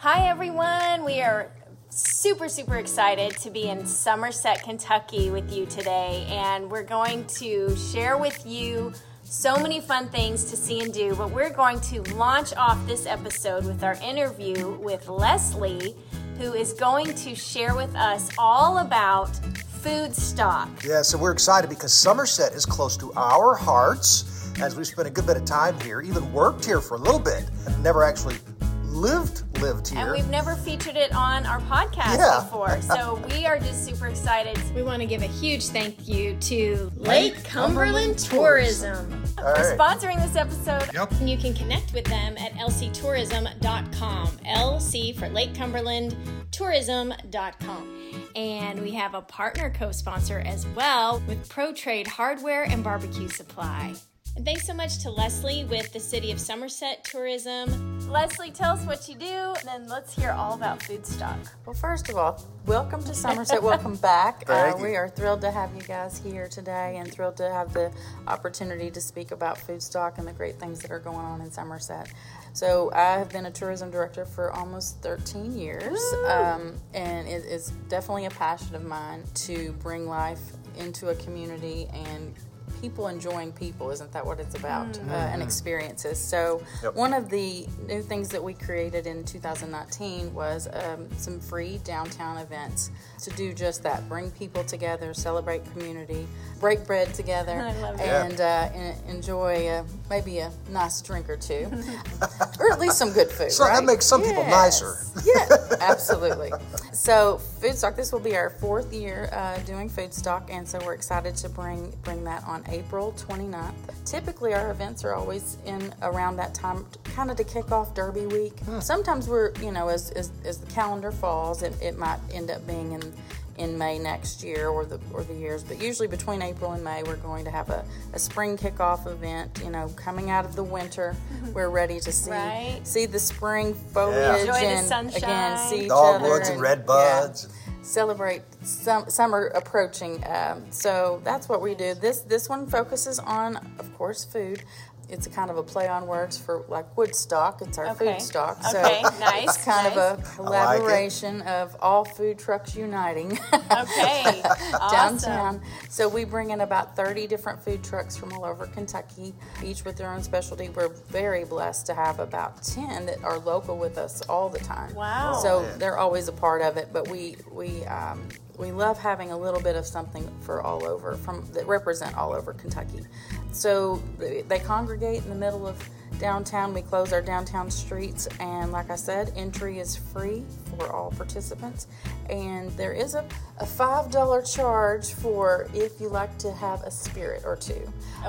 Hi, everyone. We are super, super excited to be in Somerset, Kentucky with you today. And we're going to share with you so many fun things to see and do. But we're going to launch off this episode with our interview with Leslie, who is going to share with us all about Foodstock. Yeah, so we're excited because Somerset is close to our hearts as we've spent a good bit of time here, even worked here for a little bit, never actually lived lived here. And we've never featured it on our podcast Yeah. before. So we are just super excited. We want to give a huge thank you to Lake Cumberland Tourism All for right. sponsoring this episode. Yep. And you can connect with them at lctourism.com. LC for Lake Cumberland Tourism.com. And we have a partner co sponsor as well with Pro Trade Hardware and Barbecue Supply. And thanks so much to Leslie with the City of Somerset Tourism. Leslie, tell us what you do, and then let's hear all about Foodstock. Well, first of all, welcome to Somerset. welcome back. Uh, Thank you. we are thrilled to have you guys here today and thrilled to have the opportunity to speak about Foodstock and the great things that are going on in Somerset. So, I have been a tourism director for almost 13 years, um, and it is definitely a passion of mine to bring life into a community and people enjoying people isn't that what it's about uh, and experiences so Yep. one of the new things that we created in 2019 was um, some free downtown events to do just that bring people together celebrate community break bread together I love it. and uh, en- enjoy uh, maybe a nice drink or two or at least some good food So that makes some people nicer. yeah, absolutely. So, Foodstock. This will be our fourth year uh, doing Foodstock, and so we're excited to bring bring that on April 29th. Typically, our events are always in around that time, kind of to kick off Derby Week. Sometimes we're, you know, as, as as the calendar falls, it, it might end up being in in May next year or the or the years, but usually between April and May, we're going to have a, a spring kickoff event. You know, coming out of the winter, mm-hmm. we're ready to see Right. see the spring foliage Enjoy the and sunshine. again see each Dogwoods other and red yeah, buds. Celebrate some summer approaching. Um, so that's what we do. This this one focuses on, of course, food. It's a kind of a play on words for like Woodstock. It's our Okay. Foodstock. So Okay, nice, It's kind nice. of a collaboration of all food trucks uniting. Okay, awesome. downtown. So we bring in about 30 different food trucks from all over Kentucky, each with their own specialty. We're very blessed to have about 10 that are local with us all the time. Wow. So they're always a part of it, but we we um, we love having a little bit of something for all over from that represent all over Kentucky. So they, congregate in the middle of downtown. We close our downtown streets, and like I said, entry is free for all participants. And there is a, a five dollar charge for if you like to have a spirit or two.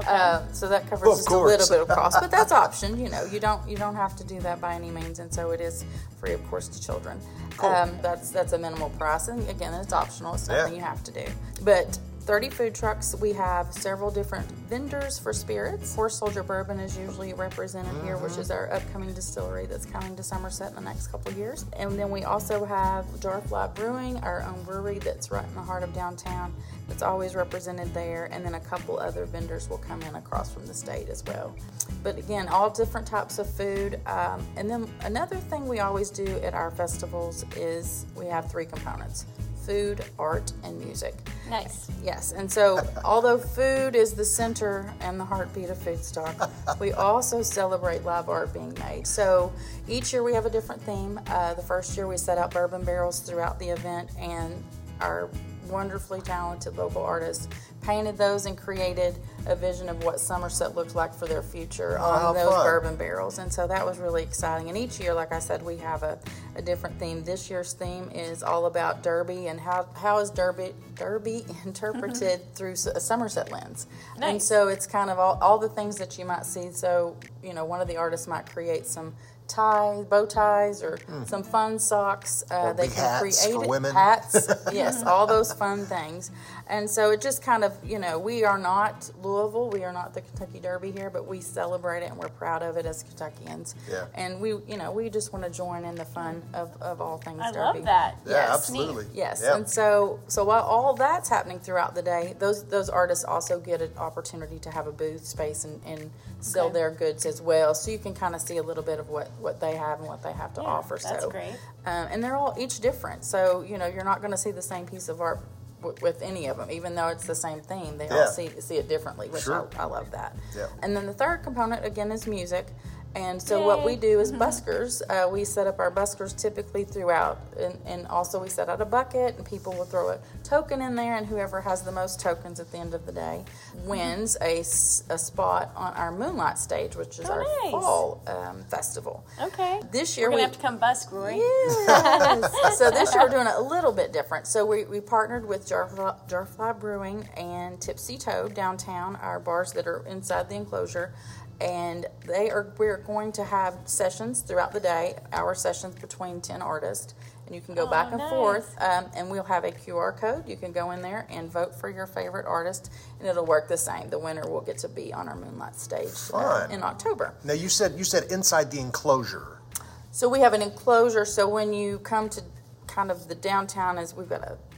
Uh, so that covers Of just a little bit of cost, but that's option. You know, you don't you don't have to do that by any means, and so it is free, of course, to children. Um, that's that's a minimal price, and again, it's optional. It's Yeah. something you have to do. But 30 food trucks. We have several different vendors for spirits. Horse Soldier Bourbon is usually represented here, which is our upcoming distillery that's coming to Somerset in the next couple years. And then we also have Jarfly Brewing, our own brewery that's right in the heart of downtown. That's always represented there, and then a couple other vendors will come in across from the state as well. But again, all different types of food. Um, and then another thing we always do at our festivals is we have three components food, art, and music. Nice. Yes, and so although food is the center and the heartbeat of Foodstock, we also celebrate live art being made. So each year we have a different theme. Uh, the first year we set out bourbon barrels throughout the event, and our wonderfully talented local artists painted those and created a vision of what Somerset looked like for their future Oh, on those fun. bourbon barrels. And so that was really exciting. And each year, like I said, we have a, a different theme. This year's theme is all about Derby and how, how is Derby Derby interpreted through a Somerset lens. And so it's kind of all, all the things that you might see. So, you know, one of the artists might create some tie, bow ties, or some fun socks. Uh, they can hats create for it- women. hats. yes, all those fun things. And so it just kind of, you know, we are not Louisville. We are not the Kentucky Derby here, but we celebrate it and we're proud of it as Kentuckians. Yeah. And we, you know, we just want to join in the fun of, of all things I Derby. love that. Yeah, Yes. absolutely. Yes, Yeah. and so so while all that's happening throughout the day, those those artists also get an opportunity to have a booth space and, and sell Okay. their goods as well. So you can kind of see a little bit of what what they have and what they have to Yeah, offer. that's so great. Um, and they're all each different. So you know you're not going to see the same piece of art. W- With any of them, even though it's the same theme, they Yeah. all see see it differently, which Sure. I, I love that. Yeah. And then the third component again is music. And so what we do is buskers. Uh, we set up our buskers typically throughout, and, and also we set out a bucket, and people will throw a token in there, and whoever has the most tokens at the end of the day wins a spot on our Moonlight stage, which is Oh, our nice. fall um, festival. Okay. This year We're gonna we have to come busk, Rory. Yes. so this year we're doing it a little bit different. So we, we partnered with Jarfly, Jarfly Brewing and Tipsy Toe downtown, our bars that are inside the enclosure. And they are we're going to have sessions throughout the day, our sessions between ten artists, and you can go Oh, back and nice. forth. Um, and we'll have a QR code. You can go in there and vote for your favorite artist, and it'll work the same. The winner will get to be on our Moonlight stage uh, in October. Now you said you said inside the enclosure. So we have an enclosure. So when you come to kind of the downtown, is we've got a big,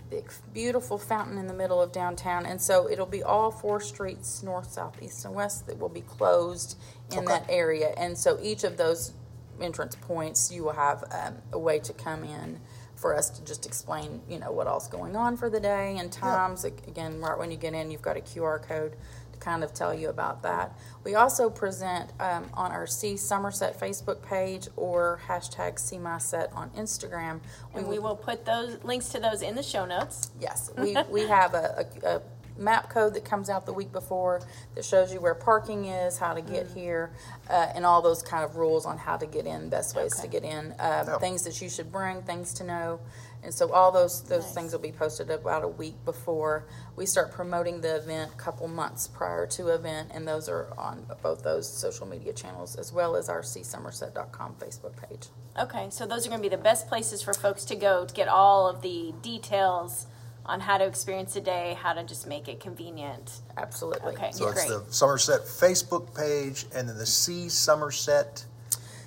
beautiful fountain in the middle of downtown, and so it'll be all four streets, north, south, east, and west, that will be closed in Okay. that area. And so each of those entrance points, you will have um, a way to come in for us to just explain, you know, what all's going on for the day and times. Ag- Again, right when you get in, you've got a QR code kind of tell you about that. We also present um, on our See Somerset Facebook page or hashtag See My Set on Instagram. And we will put those links to those in the show notes. Yes, we, we have a, a, a map code that comes out the week before that shows you where parking is, how to get here, uh, and all those kind of rules on how to get in, best ways to get in, uh, Yeah. things that you should bring, things to know. And so all those those Nice. things will be posted about a week before we start promoting the event, a couple months prior to event, and those are on both those social media channels as well as our seesomerset.com Facebook page. Okay, so those are going to be the best places for folks to go to get all of the details on how to experience a day, how to just make it convenient. Absolutely. Okay. So it's Great. the Somerset Facebook page and then the See Somerset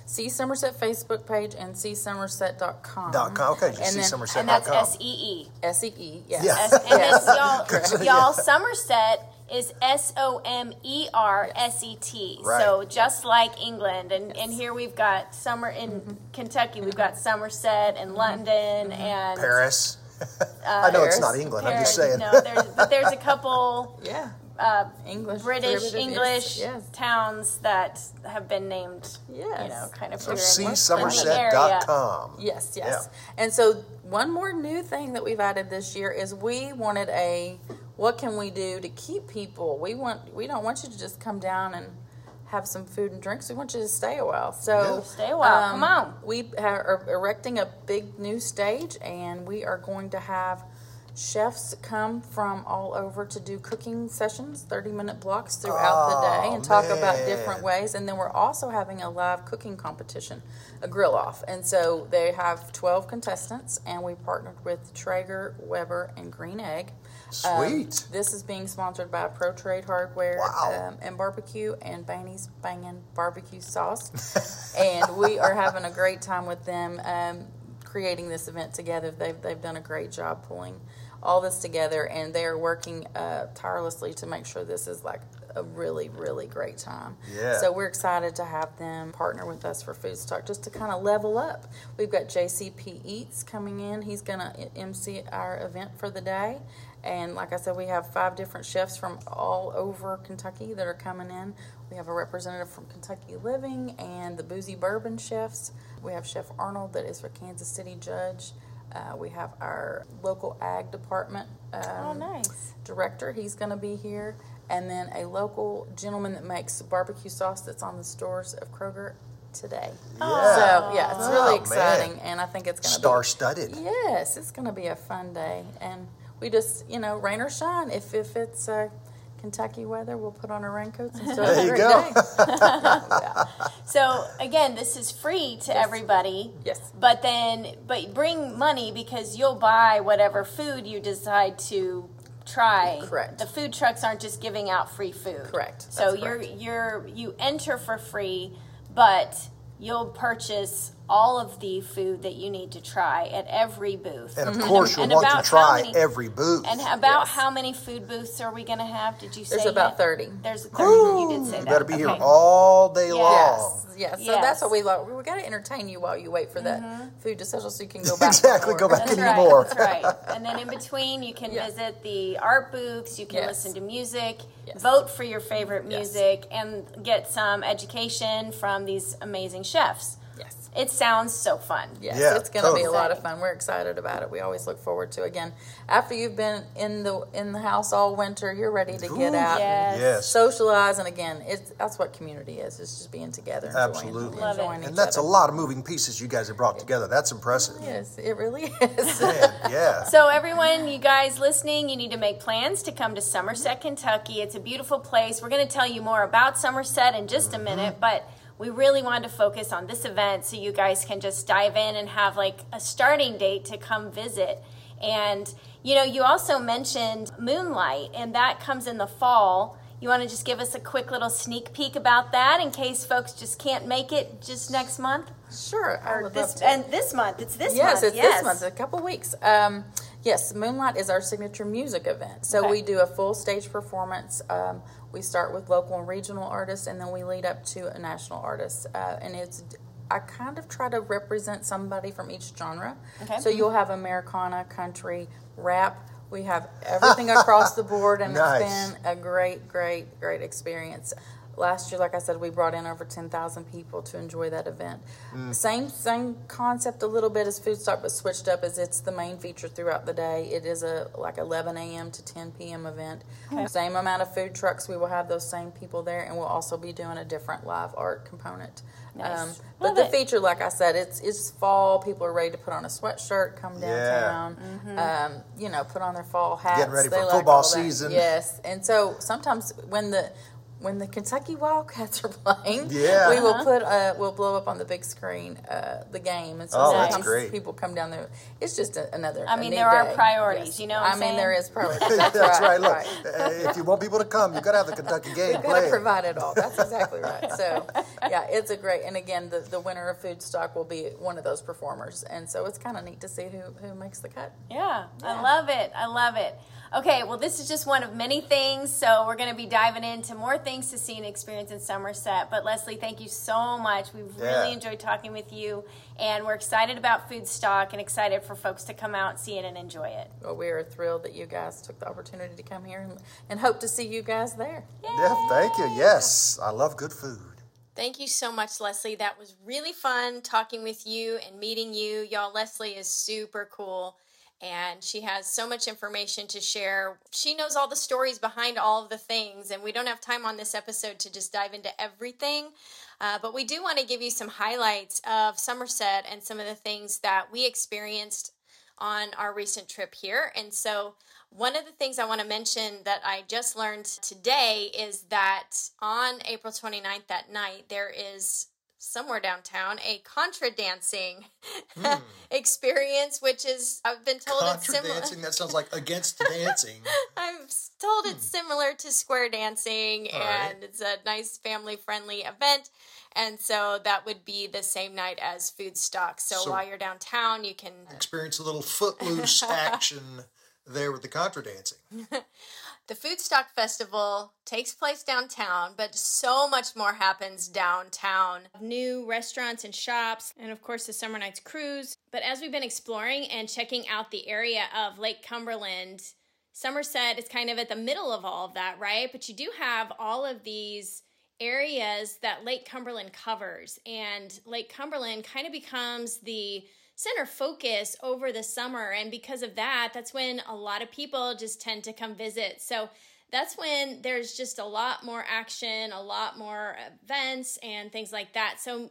See Somerset Facebook page and seesomerset.com. dot com. Okay, just And C then- Somerset And that's. S E E. S E E, yes. Yeah. S- And Good. y'all, y'all, Somerset is S O M E R S E T. Right. So just like England, and, and here we've got summer in Mm-hmm. Kentucky. We've got Somerset and London and Paris. I know it's not England. I'm just Paris. saying. No, there's, but there's a couple Yeah. Uh, English. British English Yes. towns that have been named. You know, kind of So here in C the- Somerset area. dot com. Yes, yes. And so one more new thing that we've added this year is we wanted a what can we do to keep people? We want we don't want you to just come down and have some food and drinks. We want you to stay a while. So um, Yeah. Stay a while. Come on. We are erecting a big new stage, and we are going to have chefs come from all over to do cooking sessions, 30 minute blocks throughout the day, Oh, and talk about different ways. And then we're also having a live cooking competition, a grill off. And so they have 12 contestants, and we partnered with Traeger, Weber, and Green Egg. Um, Sweet. this is being sponsored by Pro Trade Hardware Wow. um, and Barbecue and Baney's Bangin' Barbecue Sauce. and we are having a great time with them um, creating this event together. They've, they've done a great job pulling all this together, and they are working uh, tirelessly to make sure this is like a really, really great time. Yeah. So we're excited to have them partner with us for Foodstock just to kind of level up. We've got JCP Eats coming in. He's going to MC our event for the day. And like I said, we have five different chefs from all over Kentucky that are coming in. We have a representative from Kentucky Living and the Boozy Bourbon chefs. We have Chef Arnold that is a Kansas City judge. Uh, we have our local ag department um, Oh, nice. director. He's going to be here. And then a local gentleman that makes barbecue sauce that's on the stores of Kroger today. Yeah. So, yeah, it's really Oh, man. exciting. And I think it's going to be. Star studded. Yes, it's going to be a fun day, and we just, you know, rain or shine. If if it's uh, Kentucky weather, we'll put on our raincoats and still There you go. day. So again, this is free to everybody. Yes. But then, but bring money because you'll buy whatever food you decide to try. Correct. The food trucks aren't just giving out free food. Correct. So That's you're correct. you're you enter for free, but you'll purchase all of the food that you need to try at every booth. And of course, you'll And want about to try many- every booth. And about Yes. how many food booths are we going to have? Did you say There's about yet? 30. There's 30. you did say you that. better be here all day long. Yes, yes. So Yes. that's what we love. We got to entertain you while you wait for that mm-hmm. food to settle, so you can go back. Exactly, go back That's and eat right. more. That's right. And then in between, you can Yeah. visit the art booths. You can Yes. listen to music, Yes. vote for your favorite Yes. music, and get some education from these amazing chefs. Yes. It sounds so fun. Yes, Yeah, it's going to be a lot of fun. We're excited about it. We always look forward to again after you've been in the in the house all winter. You're ready to get Ooh, out, Yes. Yes. socialize, and again, it's that's what community is. It's just being together, Absolutely. Love it. enjoying And that's a lot of moving pieces you guys have brought together. That's impressive. Yes, it really is. Man, yeah. So, everyone, you guys listening, you need to make plans to come to Somerset, Kentucky. It's a beautiful place. We're going to tell you more about Somerset in just a mm-hmm. minute, but we really wanted to focus on this event so you guys can just dive in and have like a starting date to come visit. And, you know, you also mentioned Moonlight, and that comes in the fall. You want to just give us a quick little sneak peek about that in case folks just can't make it just next month? Sure, I Or would this love to. and this month. It's this yes, month. it's yes, this month, a couple weeks. Um, yes, Moonlight is our signature music event. So Okay. we do a full stage performance. Um, we start with local and regional artists, and then we lead up to a national artist. Uh, and it's I kind of try to represent somebody from each genre. Okay. So you'll have Americana, country, rap. We have everything across the board, and Nice. it's been a great, great, great experience. Last year, like I said, we brought in over ten thousand people to enjoy that event. Same same concept a little bit as Foodstock, but switched up as it's the main feature throughout the day. It is a like eleven a.m. to ten p.m. event. Same amount of food trucks. We will have those same people there, and we'll also be doing a different live art component. Um, but the it. feature, like I said, it's it's fall. People are ready to put on a sweatshirt, come downtown, um, you know, put on their fall hats. Getting ready They for like football season. Yes, and so sometimes when the when the Kentucky Wildcats are playing, Yeah. we will put uh, we'll blow up on the big screen uh, the game, and so Oh, that's sometimes great. people come down there. It's just a, another. I mean, neat there are day. priorities, you know what I I'm mean, saying? there is priorities. That's, That's right. Look, right. uh, if you want people to come, you've got to have the Kentucky game You Got to provide it all. That's exactly right. So, yeah, it's a great. And again, the, the winner of Foodstock will be one of those performers, and so it's kind of neat to see who who makes the cut. Yeah, I love it. I love it. Okay, well, this is just one of many things. So we're going to be diving into more things to see and experience in Somerset. But Leslie, thank you so much. We've Yeah. really enjoyed talking with you, and we're excited about food stock and excited for folks to come out, see it, and enjoy it. Well, we are thrilled that you guys took the opportunity to come here, and, and hope to see you guys there. Yeah, thank you. Yes, I love good food. Thank you so much, Leslie. That was really fun talking with you and meeting you. Y'all, Leslie is super cool and she has so much information to share. She knows all the stories behind all of the things, and we don't have time on this episode to just dive into everything. Uh, but we do want to give you some highlights of Somerset and some of the things that we experienced on our recent trip here. And so, one of the things I want to mention that I just learned today is that on April 29th that night, there is somewhere downtown a contra dancing hmm. experience, which is, I've been told it's Contra similar. dancing, that sounds like against dancing. I'm told it's hmm. similar to square dancing All right. and it's a nice family friendly event. And so that would be the same night as Foodstock. So, So- while you're downtown, you can Experience a little footloose action there with the contra dancing. The Foodstock Festival takes place downtown, but so much more happens downtown. New restaurants and shops, and of course the Summer Nights Cruise. But as we've been exploring and checking out the area of Lake Cumberland, Somerset is kind of at the middle of all of that, right? But you do have all of these areas that Lake Cumberland covers, and Lake Cumberland kind of becomes the center focus over the summer. And because of that, that's when a lot of people just tend to come visit. So that's when there's just a lot more action, a lot more events, and things like that. So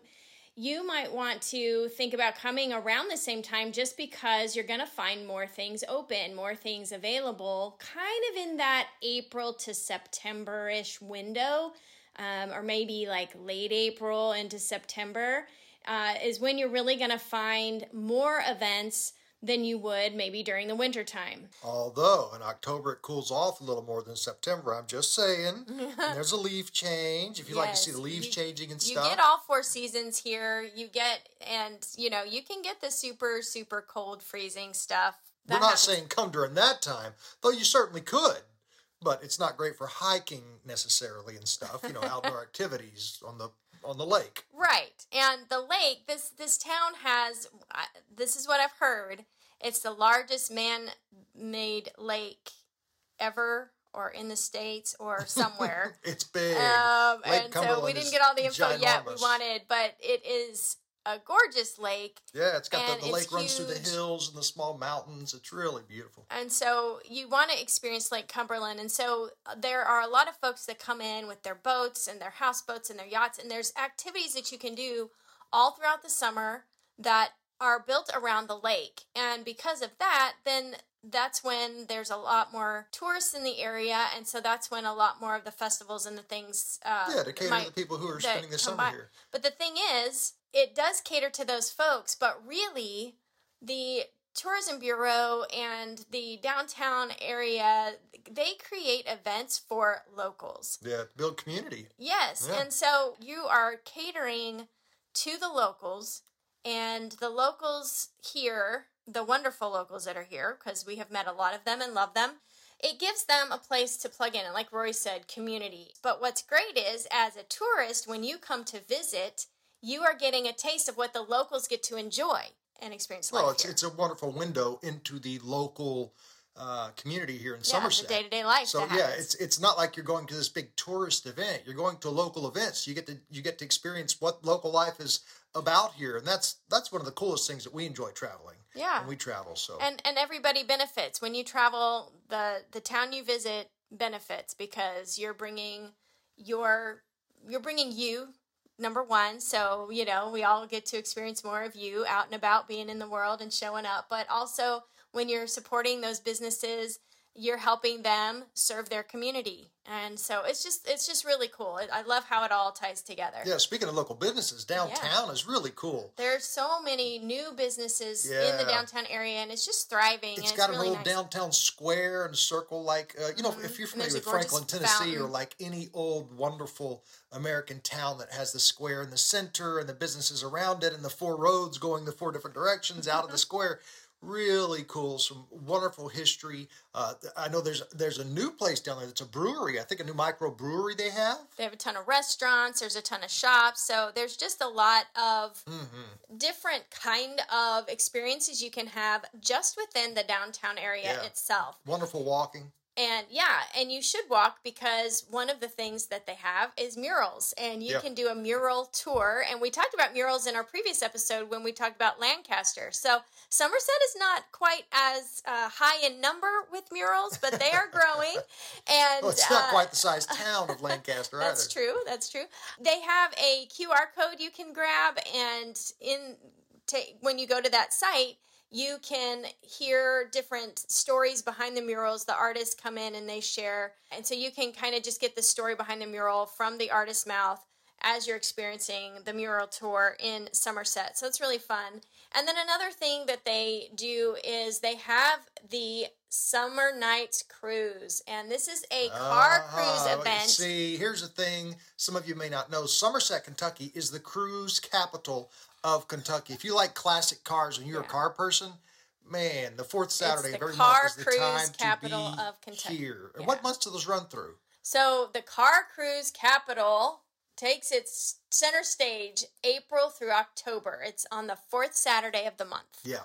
you might want to think about coming around the same time just because you're going to find more things open, more things available, kind of in that April to September ish window, um, or maybe like late April into September, uh, is when you're really going to find more events than you would maybe during the winter time. Although in October it cools off a little more than September, I'm just saying. There's a leaf change. If you like to see the leaves you- changing and stuff. You get all four seasons here. You get, and you know, you can get the super, super cold, freezing stuff. We're not happens. saying come during that time, though you certainly could. But it's not great for hiking necessarily and stuff. You know, outdoor activities on the on the lake. Right. And the lake, this this town has this is what I've heard. It's the largest man-made lake ever or in the states or somewhere. It's big. um, and so we didn't get all the info yet we wanted, but it is a gorgeous lake. Yeah, it's got the, the lake it's runs through the hills and the small mountains. It's really beautiful. And so you want to experience Lake Cumberland. And so uh, there are a lot of folks that come in with their boats and their houseboats and their yachts. And there's activities that you can do all throughout the summer that are built around the lake. And because of that, then that's when there's a lot more tourists in the area. And so that's when a lot more of the festivals and the things. Uh, Yeah, to cater might- to the people who are spending the summer by. here. But the thing is, it does cater to those folks, but really, the tourism bureau and the downtown area they create events for locals Yeah, build community. yes Yeah. and so you are catering to the locals and the locals here the wonderful locals that are here because we have met a lot of them and love them it gives them a place to plug in and like roy said community but what's great is as a tourist when you come to visit you are getting a taste of what the locals get to enjoy and experience life Well, it's here. it's a wonderful window into the local uh, community here in yeah, Somerset. the day-to-day life So yeah, it's it's not like you're going to this big tourist event. You're going to local events. You get to you get to experience what local life is about here, and that's that's one of the coolest things that we enjoy traveling. Yeah. when we travel. So and and everybody benefits when you travel the the town you visit benefits because you're bringing your you're bringing you number one so you know we all get to experience more of you out and about being in the world and showing up but also when you're supporting those businesses you're helping them serve their community and so it's just it's just really cool i love how it all ties together yeah, speaking of local businesses, downtown is really cool. there's so many new businesses in the downtown area and it's just thriving It's got it's an really old nice. downtown square and circle, like uh, you know, if you're familiar with Franklin, Tennessee, or like any old wonderful American town that has the square in the center and the businesses around it, and the four roads going the four different directions out of the square. Really cool, some wonderful history. Uh, I know there's there's a new place down there that's a brewery. I think a new micro brewery they have. They have a ton of restaurants. There's a ton of shops. So there's just a lot of Mm-hmm. different kind of experiences you can have just within the downtown area Yeah. itself. Wonderful walking. And yeah, and you should walk because one of the things that they have is murals, and you Yeah. can do a mural tour. And we talked about murals in our previous episode when we talked about Lancaster. So Somerset is not quite as uh, high in number with murals, but they are growing. And Well, it's not uh, quite the size town of Lancaster either. that's true. That's true. They have a QR code you can grab, and in ta when you go to that site, you can hear different stories behind the murals. The artists come in and they share, and so you can kind of just get the story behind the mural from the artist's mouth as you're experiencing the mural tour in Somerset. So it's really fun. And then another thing that they do is they have the Summer Nights Cruise, and this is a car Ah, cruise event. See, here's the thing some of you may not know Somerset, Kentucky is the cruise capital of Kentucky. If you like classic cars and you're a car person, man, the fourth Saturday the of every car month is the cruise time capital to be of Kentucky. here. Yeah. what months do those run through? So the car cruise capital takes its center stage April through October. It's on the fourth Saturday of the month. Yeah.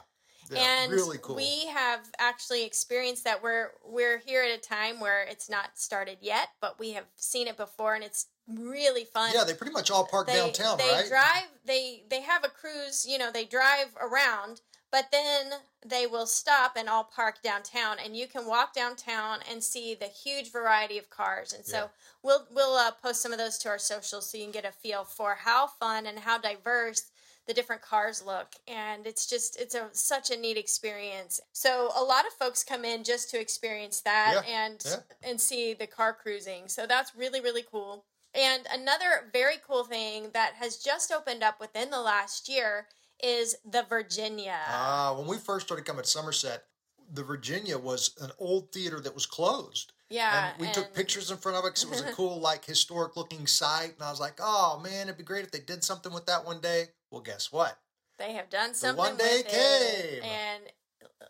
Yeah, and really cool. we have actually experienced that we're we're here at a time where it's not started yet, but we have seen it before and it's really fun. yeah, they pretty much all park they, downtown, they right? drive they they have a cruise you know they drive around but then they will stop and all park downtown and you can walk downtown and see the huge variety of cars and so Yeah. we'll we'll uh, post some of those to our socials so you can get a feel for how fun and how diverse the different cars look and it's just it's a such a neat experience so a lot of folks come in just to experience that Yeah, and yeah. and see the car cruising so that's really really cool and another very cool thing that has just opened up within the last year is the virginia Ah, when we first started coming to Somerset, the Virginia was an old theater that was closed. yeah and we took pictures in front of it because it was a cool, like, historic looking site. And I was like, oh man, it'd be great if they did something with that one day. Well, guess what? They have done something. one day with it, came. and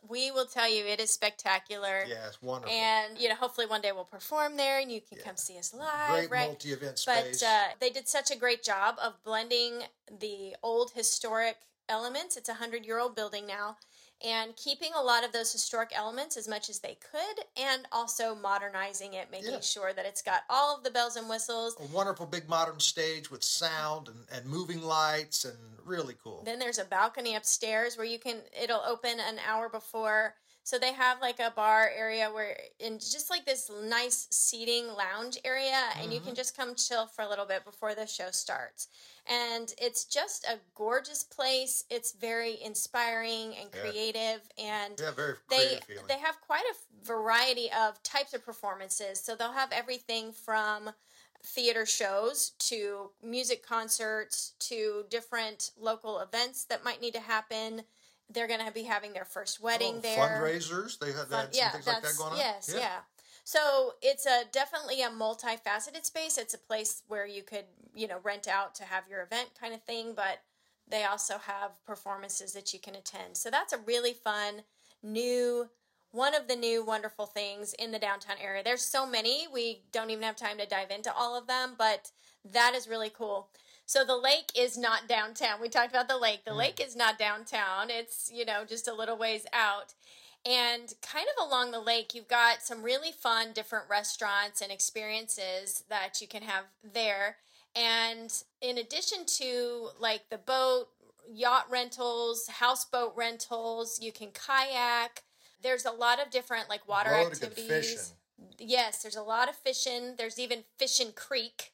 we will tell you it is spectacular. Yeah, it's wonderful. And you know, hopefully one day we'll perform there, and you can come see us live. Great right? multi event But space. uh, they did such a great job of blending the old historic elements. It's a hundred year old building now. And keeping a lot of those historic elements as much as they could, and also modernizing it, making Yeah. sure that it's got all of the bells and whistles. a wonderful big modern stage with sound and, and moving lights and really cool. Then there's a balcony upstairs where you can it'll open an hour before. So they have like a bar area where in just like this nice seating lounge area and you can mm-hmm. just come chill for a little bit before the show starts. And it's just a gorgeous place. It's very inspiring and Yeah. creative and yeah, very they feeling. they have quite a variety of types of performances. So they'll have everything from theater shows to music concerts to different local events that might need to happen. They're going to be having their first wedding Oh, there. Fundraisers, they had, they had some things like that going on. Yes, yeah. So it's a definitely a multifaceted space. It's a place where you could, you know, rent out to have your event kind of thing, but they also have performances that you can attend. So that's a really fun new one of the new wonderful things in the downtown area. There's so many, we don't even have time to dive into all of them, but that is really cool. So the lake is not downtown. We talked about the lake. The lake is not downtown. It's, you know, just a little ways out. And kind of along the lake, you've got some really fun different restaurants and experiences that you can have there. And in addition to like the boat, yacht rentals, houseboat rentals, you can kayak. There's a lot of different like water Load activities. Yes, there's a lot of fishing. There's even Fishing Creek,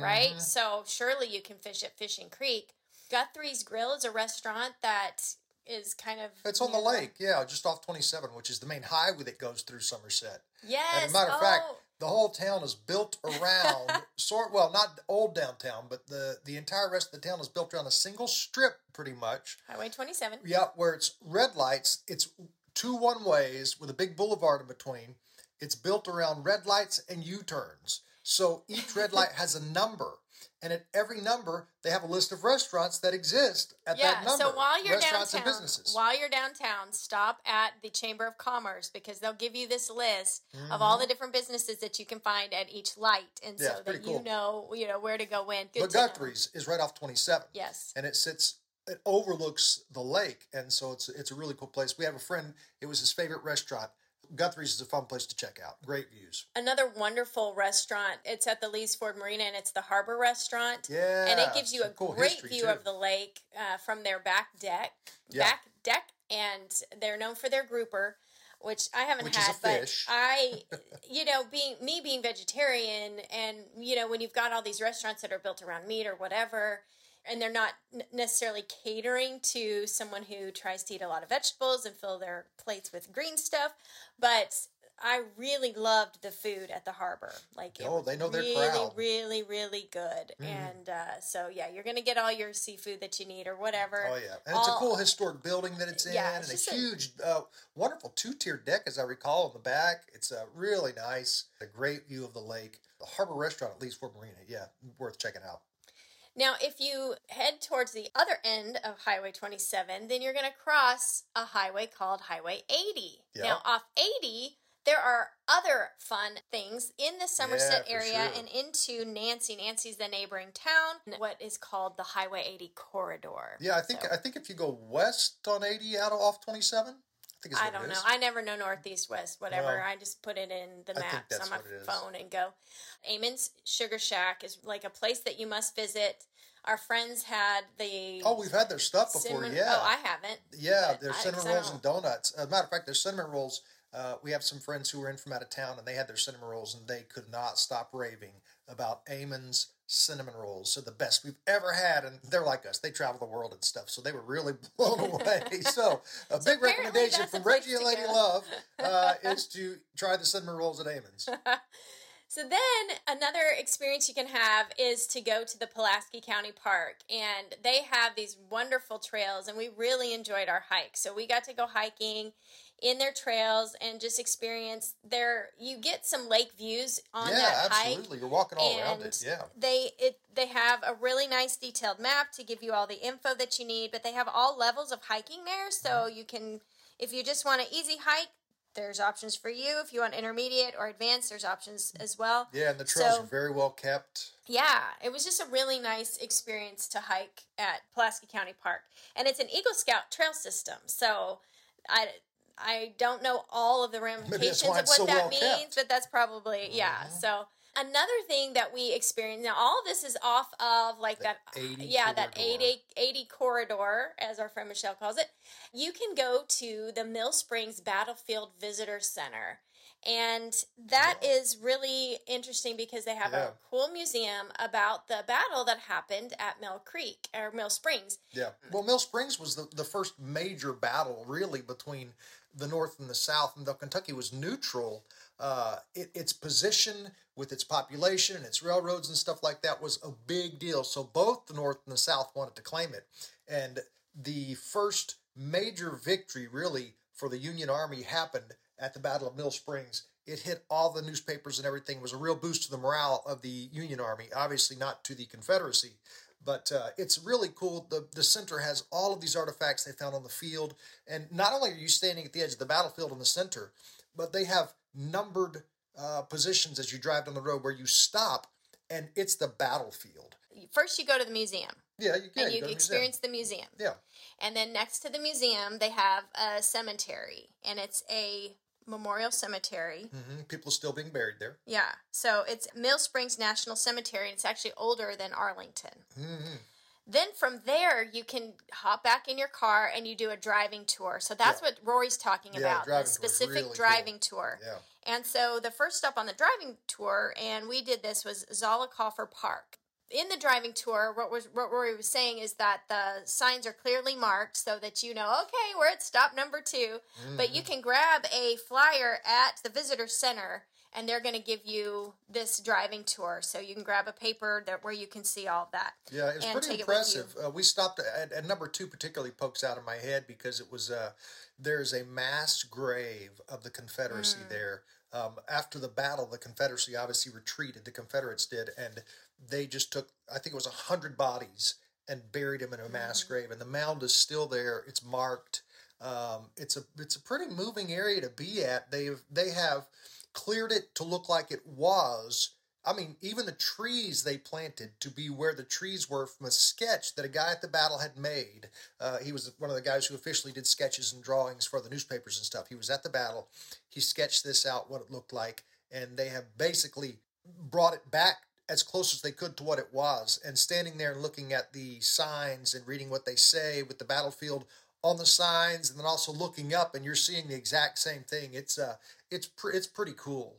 right? Ah. So surely you can fish at Fishing Creek. Guthrie's Grill is a restaurant that is kind of It's on the near lake, yeah, just off 27, which is the main highway that goes through Somerset. Yes. As a matter of oh, fact, the whole town is built around sort well, not old downtown, but the the entire rest of the town is built around a single strip, pretty much. Highway 27. Yeah, where it's red lights. It's two one ways with a big boulevard in between. It's built around red lights and U turns. So each red light has a number. And at every number, they have a list of restaurants that exist at Yeah, that number. so while you're restaurants downtown, while you're downtown, stop at the Chamber of Commerce because they'll give you this list of Mm-hmm. all the different businesses that you can find at each light, and Yeah, so that pretty you know, you know where to go when. Good but to know. Guthrie's is right off 27. Yes. and it sits it overlooks the lake and so it's it's a really cool place we have a friend it was his favorite restaurant guthrie's is a fun place to check out great views Another wonderful restaurant. It's at the Lees Ford Marina, and it's the Harbor Restaurant. Yeah, and it gives you a cool great view too. of the lake uh, from their back deck. Yeah. Back deck, and they're known for their grouper, which I haven't Which had. but fish. I, you know, being me being vegetarian, and you know, when you've got all these restaurants that are built around meat or whatever. And they're not necessarily catering to someone who tries to eat a lot of vegetables and fill their plates with green stuff, but I really loved the food at the harbor. Like, Oh, they know their really, crowd. really, really good. Mm-hmm. And uh, so, yeah, you're gonna get all your seafood that you need or whatever. oh yeah and it's a cool historic building that it's in Yeah, and a just a- huge uh, wonderful two-tier deck as i recall in the back it's uh, really nice a great view of the lake the harbor restaurant at Lees Ford Marina yeah worth checking out Now, if you head towards the other end of Highway 27, then you're going to cross a highway called Highway 80. Yeah. Now, off 80, there are other fun things in the Somerset for area sure. and into Nancy. Nancy's the neighboring town, what is called the Highway 80 corridor. yeah i think So- i think if you go west on 80 out of off 27 i I don't know. I never know northeast, west, whatever. Well, I just put it in the maps on my what it is. phone and go. Amon's Sugar Shack is like a place that you must visit. Our friends had the oh we've had their stuff before cinnamon- yeah Oh, I haven't. Yeah, there's cinnamon rolls and donuts. As a matter of fact, there's cinnamon rolls. Uh, we have some friends who were in from out of town, and they had their cinnamon rolls, and they could not stop raving about Amon's cinnamon rolls. So the best we've ever had. And they're like us. They travel the world and stuff. So they were really blown away. so a big recommendation from Reggie and Lady. Love uh, is to try the cinnamon rolls at Amon's. So then another experience you can have is to go to the Pulaski County Park and they have these wonderful trails and we really enjoyed our hike. So we got to go hiking in their trails and just experience their you get some lake views on yeah, that hike. absolutely. You're walking all around it. Yeah. they it they have a really nice detailed map to give you all the info that you need but they have all levels of hiking there so Mm-hmm. you can if you just want an easy hike there's options for you if you want intermediate or advanced there's options as well Yeah, and the trails So- are very well kept. yeah it was just a really nice experience to hike at pulaski county park and it's an eagle scout trail system so i i don't know all of the ramifications of what so that well means kept. Mm-hmm. but that's probably yeah so Another thing that we experienced now, all of this is off of like that, 80 yeah, that corridor. 80, 80 corridor, as our friend Michelle calls it. You can go to the Mill Springs Battlefield Visitor Center. And that is really interesting because they have Yeah. a cool museum about the battle that happened at Mill Creek or Mill Springs. Yeah. Well, Mill Springs was the, the first major battle, really, between the North and the South. And though Kentucky was neutral, uh, it, its position with its population and its railroads and stuff like that was a big deal. So both the North and the South wanted to claim it. And the first major victory, really, for the Union Army happened at the Battle of Mill Springs. It hit all the newspapers and everything. It was a real boost to the morale of the Union Army, obviously not to the Confederacy. But uh, it's really cool. The, the center has all of these artifacts they found on the field. And not only are you standing at the edge of the battlefield in the center, but they have numbered uh, positions as you drive down the road where you stop and it's the battlefield. First, you go to the museum Yeah, you can. and you go to the museum. experience the museum. Yeah. And then next to the museum, they have a cemetery, and it's a memorial cemetery. hmm People still being buried there. Yeah. So it's Mill Springs National Cemetery, and it's actually older than Arlington. hmm Then from there, you can hop back in your car and you do a driving tour. So that's Yeah. what Rory's talking Yeah, about driving the specific really cool. driving tour. Yeah. And so the first stop on the driving tour, and we did this, was Zollicoffer Park. In the driving tour, what, was, what Rory was saying is that the signs are clearly marked so that you know, okay, we're at stop number 2 But Mm-hmm. you can grab a flyer at the visitor center, and they're going to give you this driving tour. So you can grab a paper that where you can see all of that. Yeah, it was pretty impressive. Uh, we stopped at, at number two, particularly pokes out of my head because it was uh, there's a mass grave of the Confederacy Mm. there. Um, after the battle, the Confederacy obviously retreated. The Confederates did, and they just took I think it was a hundred bodies and buried them in a mass Mm. grave. And the mound is still there. It's marked. Um, it's a it's a pretty moving area to be at. They've they have cleared it to look like it was. I mean, even the trees they planted to be where the trees were from a sketch that a guy at the battle had made. Uh, he was one of the guys who officially did sketches and drawings for the newspapers and stuff. He was at the battle. He sketched this out, what it looked like, and they have basically brought it back as close as they could to what it was. And standing there and looking at the signs and reading what they say with the battlefield on the signs, and then also looking up, and you're seeing the exact same thing. It's uh, it's pr- it's pretty cool.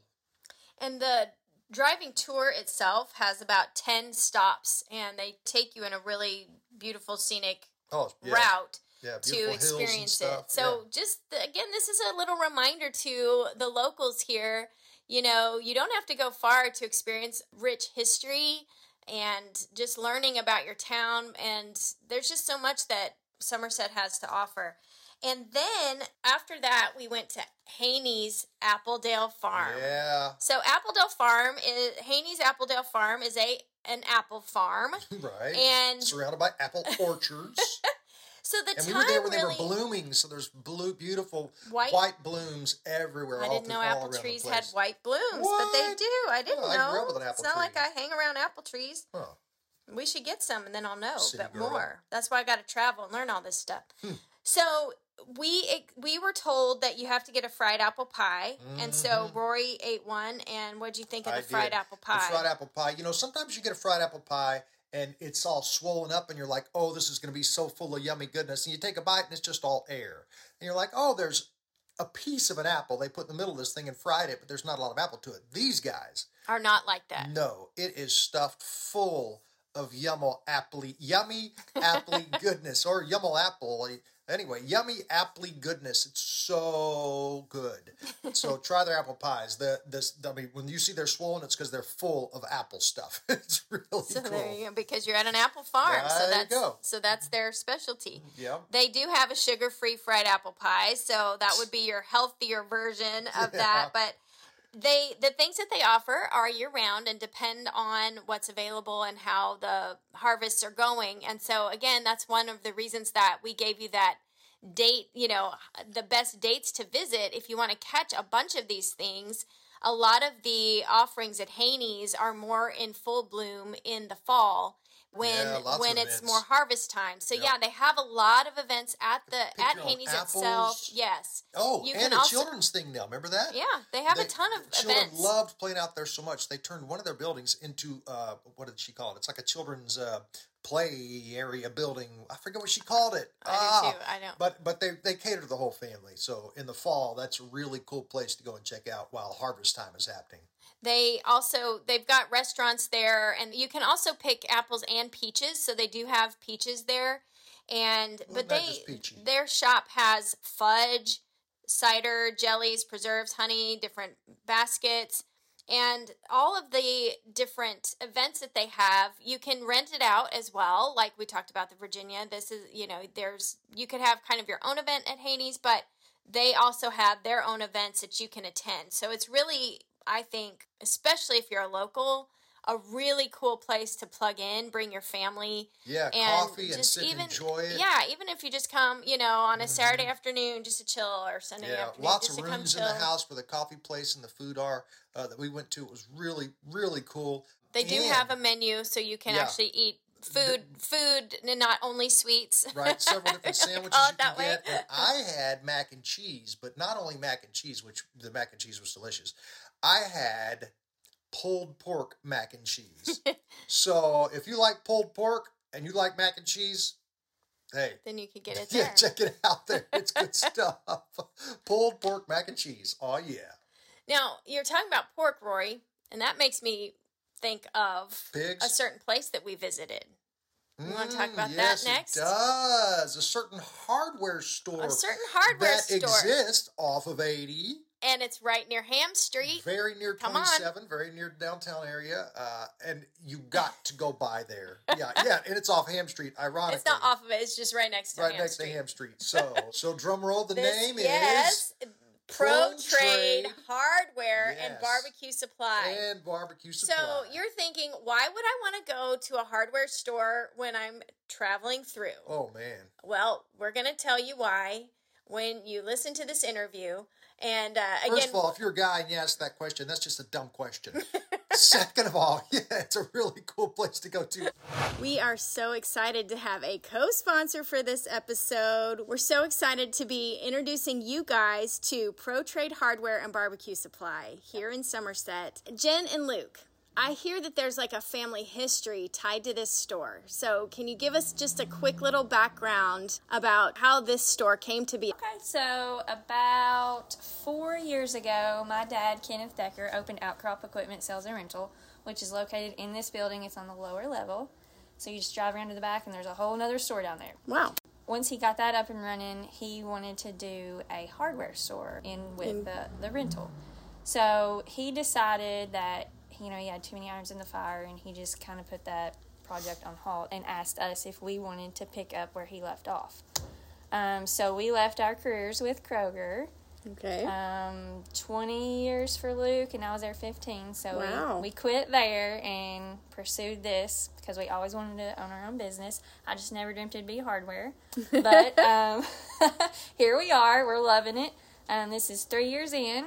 And the driving tour itself has about 10 stops, and they take you in a really beautiful scenic Oh, yeah. route Yeah, to beautiful hills and experience it. So, yeah. just again, this is a little reminder to the locals here. You know, you don't have to go far to experience rich history and just learning about your town. And there's just so much that Somerset has to offer. And then after that, we went to Haney's Appledale Farm. Yeah, So Appledale Farm is Haney's Appledale Farm is a an apple farm. right. And- surrounded by apple orchards. So the and we time were there when really they were blooming, so there's blue, beautiful White- white, blooms everywhere. I didn't know apple trees had white blooms, but they do. I didn't Oh, I know. grew up with an it's apple not like. I hang around apple trees. Huh. We should get some, and then I'll know City but girl. more. That's why I got to travel and learn all this stuff. Hmm. So we we were told that you have to get a fried apple pie, and so Rory ate one. And what'd you think of Mm-hmm. I the fried did. apple pie? The fried apple pie. You know, sometimes you get a fried apple pie and it's all swollen up, and you're like, "Oh, this is going to be so full of yummy goodness." And you take a bite, and it's just all air. And you're like, "Oh, there's a piece of an apple they put in the middle of this thing and fried it, but there's not a lot of apple to it. These guys, Are not like that. no, it is stuffed full of yummy apple, yummy apple goodness, or yummy apple. Anyway, yummy apple goodness. It's so good. So try their apple pies. The this I mean, when you see they're swollen, it's because they're full of apple stuff. it's really So cool. there you go, because you're at an apple farm. so There you that's go. so that's their specialty. Yep. They do have a sugar-free fried apple pie, so that would be your healthier version of that. But they the things that they offer are year round and depend on what's available and how the harvests are going. And so again, that's one of the reasons that we gave you that date, you know, the best dates to visit if you want to catch a bunch of these things. A lot of the offerings at Haney's are more in full bloom in the fall when Yeah, when it's more harvest time. So yeah, they have a lot of events at the Pick at Haney's apples. itself. Yes. Oh, You and a also- children's thing now. Remember that? Yeah, they have a ton of children events. loved playing out there so much. They turned one of their buildings into uh, what did she call it? It's like a children's uh, play area building. I forget what she called it. I do Ah, too. I don't. But but they they cater to the whole family. So in the fall, that's a really cool place to go and check out while harvest time is happening. They also they've got restaurants there, and you can also pick apples and peaches. So they do have peaches there, and but they their shop has fudge, cider, jellies, preserves, honey, different baskets, and all of the different events that they have. You can rent it out as well, like we talked about the Virginia. This is you know there's you could have kind of your own event at Haney's, but they also have their own events that you can attend. So it's really, I think, especially if you're a local, a really cool place to plug in, bring your family. Yeah, and coffee and sit and even, enjoy it. Mm-hmm. Yeah, even if you just come, you know, on a Saturday afternoon just to chill or Sunday Yeah, afternoon lots of rooms in chill. the house where the coffee place and the food are uh, that we went to. It was really really cool. They do have a menu so you can Yeah. actually eat food, food, and not only sweets. right? Several different sandwiches you can get. And I had mac and cheese, but not only mac and cheese, which the mac and cheese was delicious. I had pulled pork mac and cheese. so if you like pulled pork and you like mac and cheese, hey. Then you could get it Yeah, there. check it out there. It's good stuff. Pulled pork mac and cheese. Oh yeah. Now, you're talking about pork, Rory, and that makes me think of Pigs? a certain place that we visited. You want to talk Mm, about yes, that next? It does. A certain hardware store. A certain hardware that store. exists off of 80. And it's right near Ham Street. very near Come on. 27 very near downtown area uh, and you got to go by there yeah yeah and it's off ham street ironically It's not off of it, it's just right next to right Ham next Street. to ham street so so drum roll the This- name yes, Pro Pro Trade Trade. Hardware and Barbecue Supply. and barbecue supply So you're thinking, why would I want to go to a hardware store when I'm traveling through? oh man Well, we're going to tell you why when you listen to this interview. And uh, first of all if you're a guy and you ask that question that's just a dumb question second of all yeah it's a really cool place to go to We are so excited to have a co sponsor for this episode. We're so excited to be introducing you guys to Pro Trade Hardware and Barbecue Supply here in Somerset. Jen and Luke, I hear that there's like a family history tied to this store. So, can you give us just a quick little background about how this store came to be? Okay, so about four years ago, my dad, Kenneth Decker, opened Outcrop Equipment Sales and Rental, which is located in this building. It's on the lower level. So you just drive around to the back, and there's a whole other store down there. Wow. Once he got that up and running, he wanted to do a hardware store in with the, the rental. So he decided that you know he had too many irons in the fire, and he just kind of put that project on halt and asked us if we wanted to pick up where he left off. Um, so we left our careers with Kroger. Okay. Um, 20 years for Luke, and I was there 15. So Wow. we, we quit there and pursued this because we always wanted to own our own business. I just never dreamt it'd be hardware. But um, here we are. We're loving it. Um, this is three years in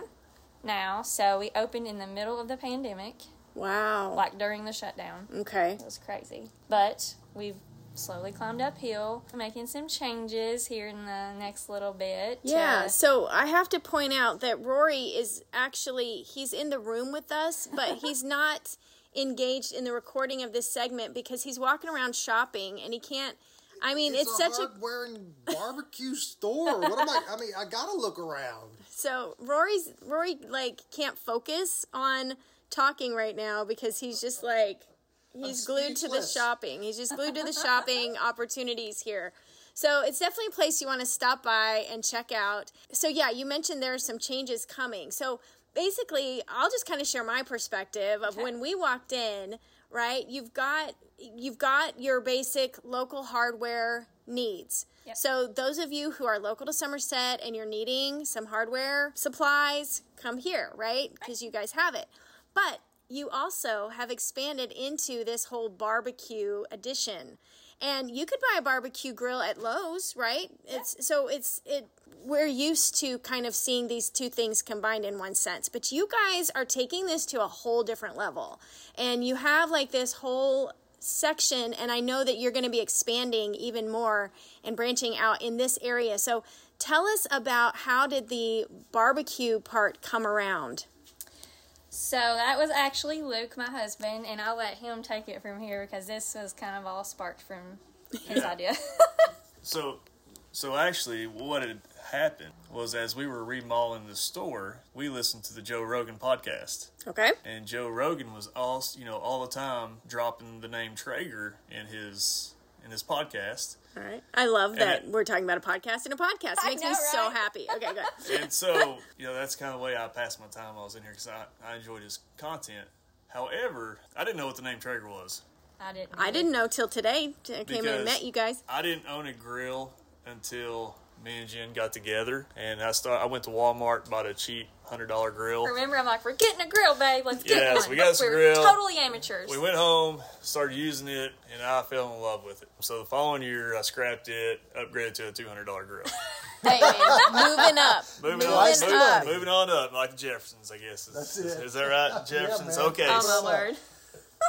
now. So we opened in the middle of the pandemic, wow. like during the shutdown. Okay. It was crazy. But we've slowly climbed uphill, making some changes here in the next little bit. to- Yeah, so I have to point out that Rory is actually he's in the room with us, but he's not engaged in the recording of this segment because he's walking around shopping and he can't I mean, it's, a such a hard-wearing barbecue store. What am I? I mean, I gotta look around. So Rory's Rory like can't focus on talking right now because he's just like he's glued to the shopping. He's just glued to the shopping opportunities here. So it's definitely a place you want to stop by and check out. So yeah, you mentioned there are some changes coming. So basically, I'll just kind of share my perspective of when we walked in, right? You've got you've got your basic local hardware needs. So those of you who are local to Somerset and you're needing some hardware supplies, come here, right? Because you guys have it. But you also have expanded into this whole barbecue edition. And you could buy a barbecue grill at Lowe's, right? It's so it's it we're used to kind of seeing these two things combined in one sense. But you guys are taking this to a whole different level. And you have like this whole section and I know that you're going to be expanding even more and branching out in this area. So tell us about how did the barbecue part come around? So that was actually Luke, my husband, and I'll let him take it from here because this was kind of all sparked from his idea. So, so actually, what had happened was as we were remodeling the store, we listened to the Joe Rogan podcast, Okay? and Joe Rogan was all you know all the time dropping the name Traeger in his in his podcast. All right. I love that it- we're talking about a podcast and a podcast. It makes know, me so happy. Okay, good. And so, you know, that's kind of the way I passed my time while I was in here because I, I enjoyed his content. However, I didn't know what the name Traeger was. I didn't. I didn't know till today. t- I came in and met you guys. I didn't own a grill until me and Jen got together, and I start. I went to Walmart, bought a cheap hundred dollar grill. Remember, I'm like, we're getting a grill, babe. Let's get Yes, one. we got some we're grill. totally amateurs. We went home, started using it, and I fell in love with it. So the following year, I scrapped it, upgraded to a two hundred dollar grill. Hey, man, moving up. Moving Moving on, up. moving, moving on up, like the Jeffersons, I guess. Is, That's is, it. is that right, Jeffersons? man. okay. oh my word.